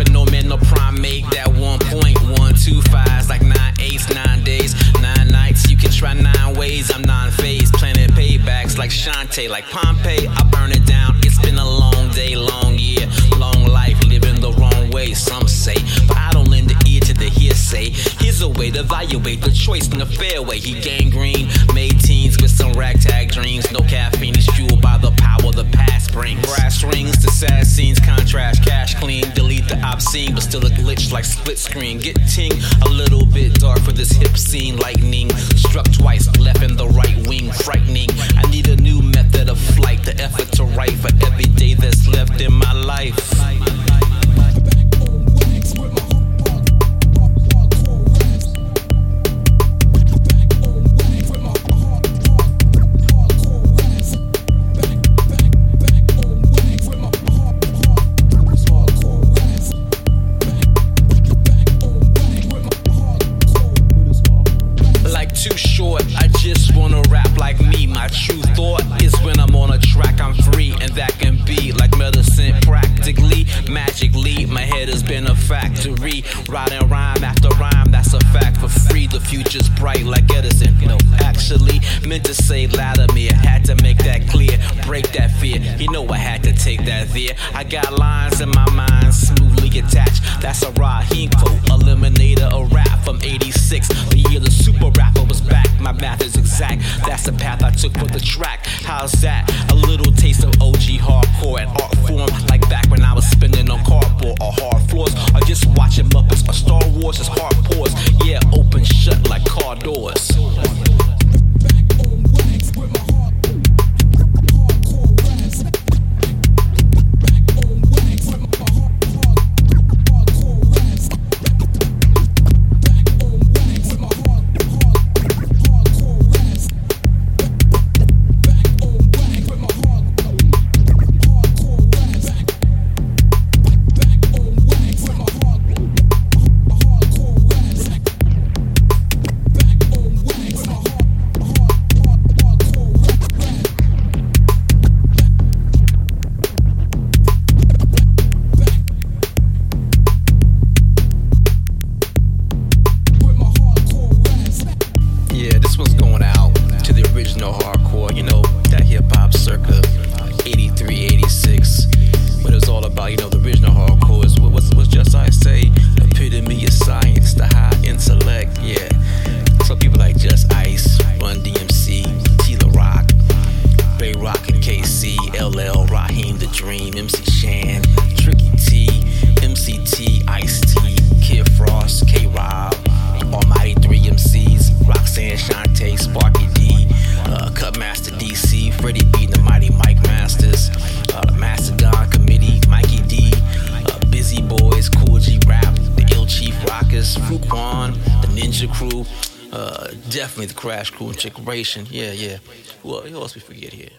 original make That 1.125 like nine eights, nine days, nine nights. You can try nine ways. I'm non phased, planning paybacks like Shantae, like Pompeii. I burn it down. It's been a long day, long year, long life, living the wrong way. Some say, but I don't lend the ear to the hearsay. Here's a way to evaluate the choice in the fairway. He gangrene, made like split screen. Get ting a little bit dark for this hip scene. Lightning rhyme after rhyme. That's a fact for free. The future's bright like Edison. No, actually, meant to say Latimer. Had to make that clear, break that fear. You know I had to take that there. I got lines in my mind, smoothly attached. That's a Raheem quote, eliminator, a rap from 86. The year the super rapper was back. My math is exact. That's the path I took for the track. How's that? A little taste of OG hardcore and art form, like back when I was spinning on cardboard or hard original hardcore, you know, that hip hop circa 83, 86. But it's all about, you know, the original hardcore is what was, just I say, epitome of science, the high intellect, yeah. Some people like Just Ice, Run DMC, T La Rock, Bay Rock and KC, LL, Raheem the Dream, MC Shan, Tricky T, MCT, Rockers, Fuquan, the Ninja Crew, uh, definitely the Crash Crew and Chick Yeah, yeah. Who, who else we forget here?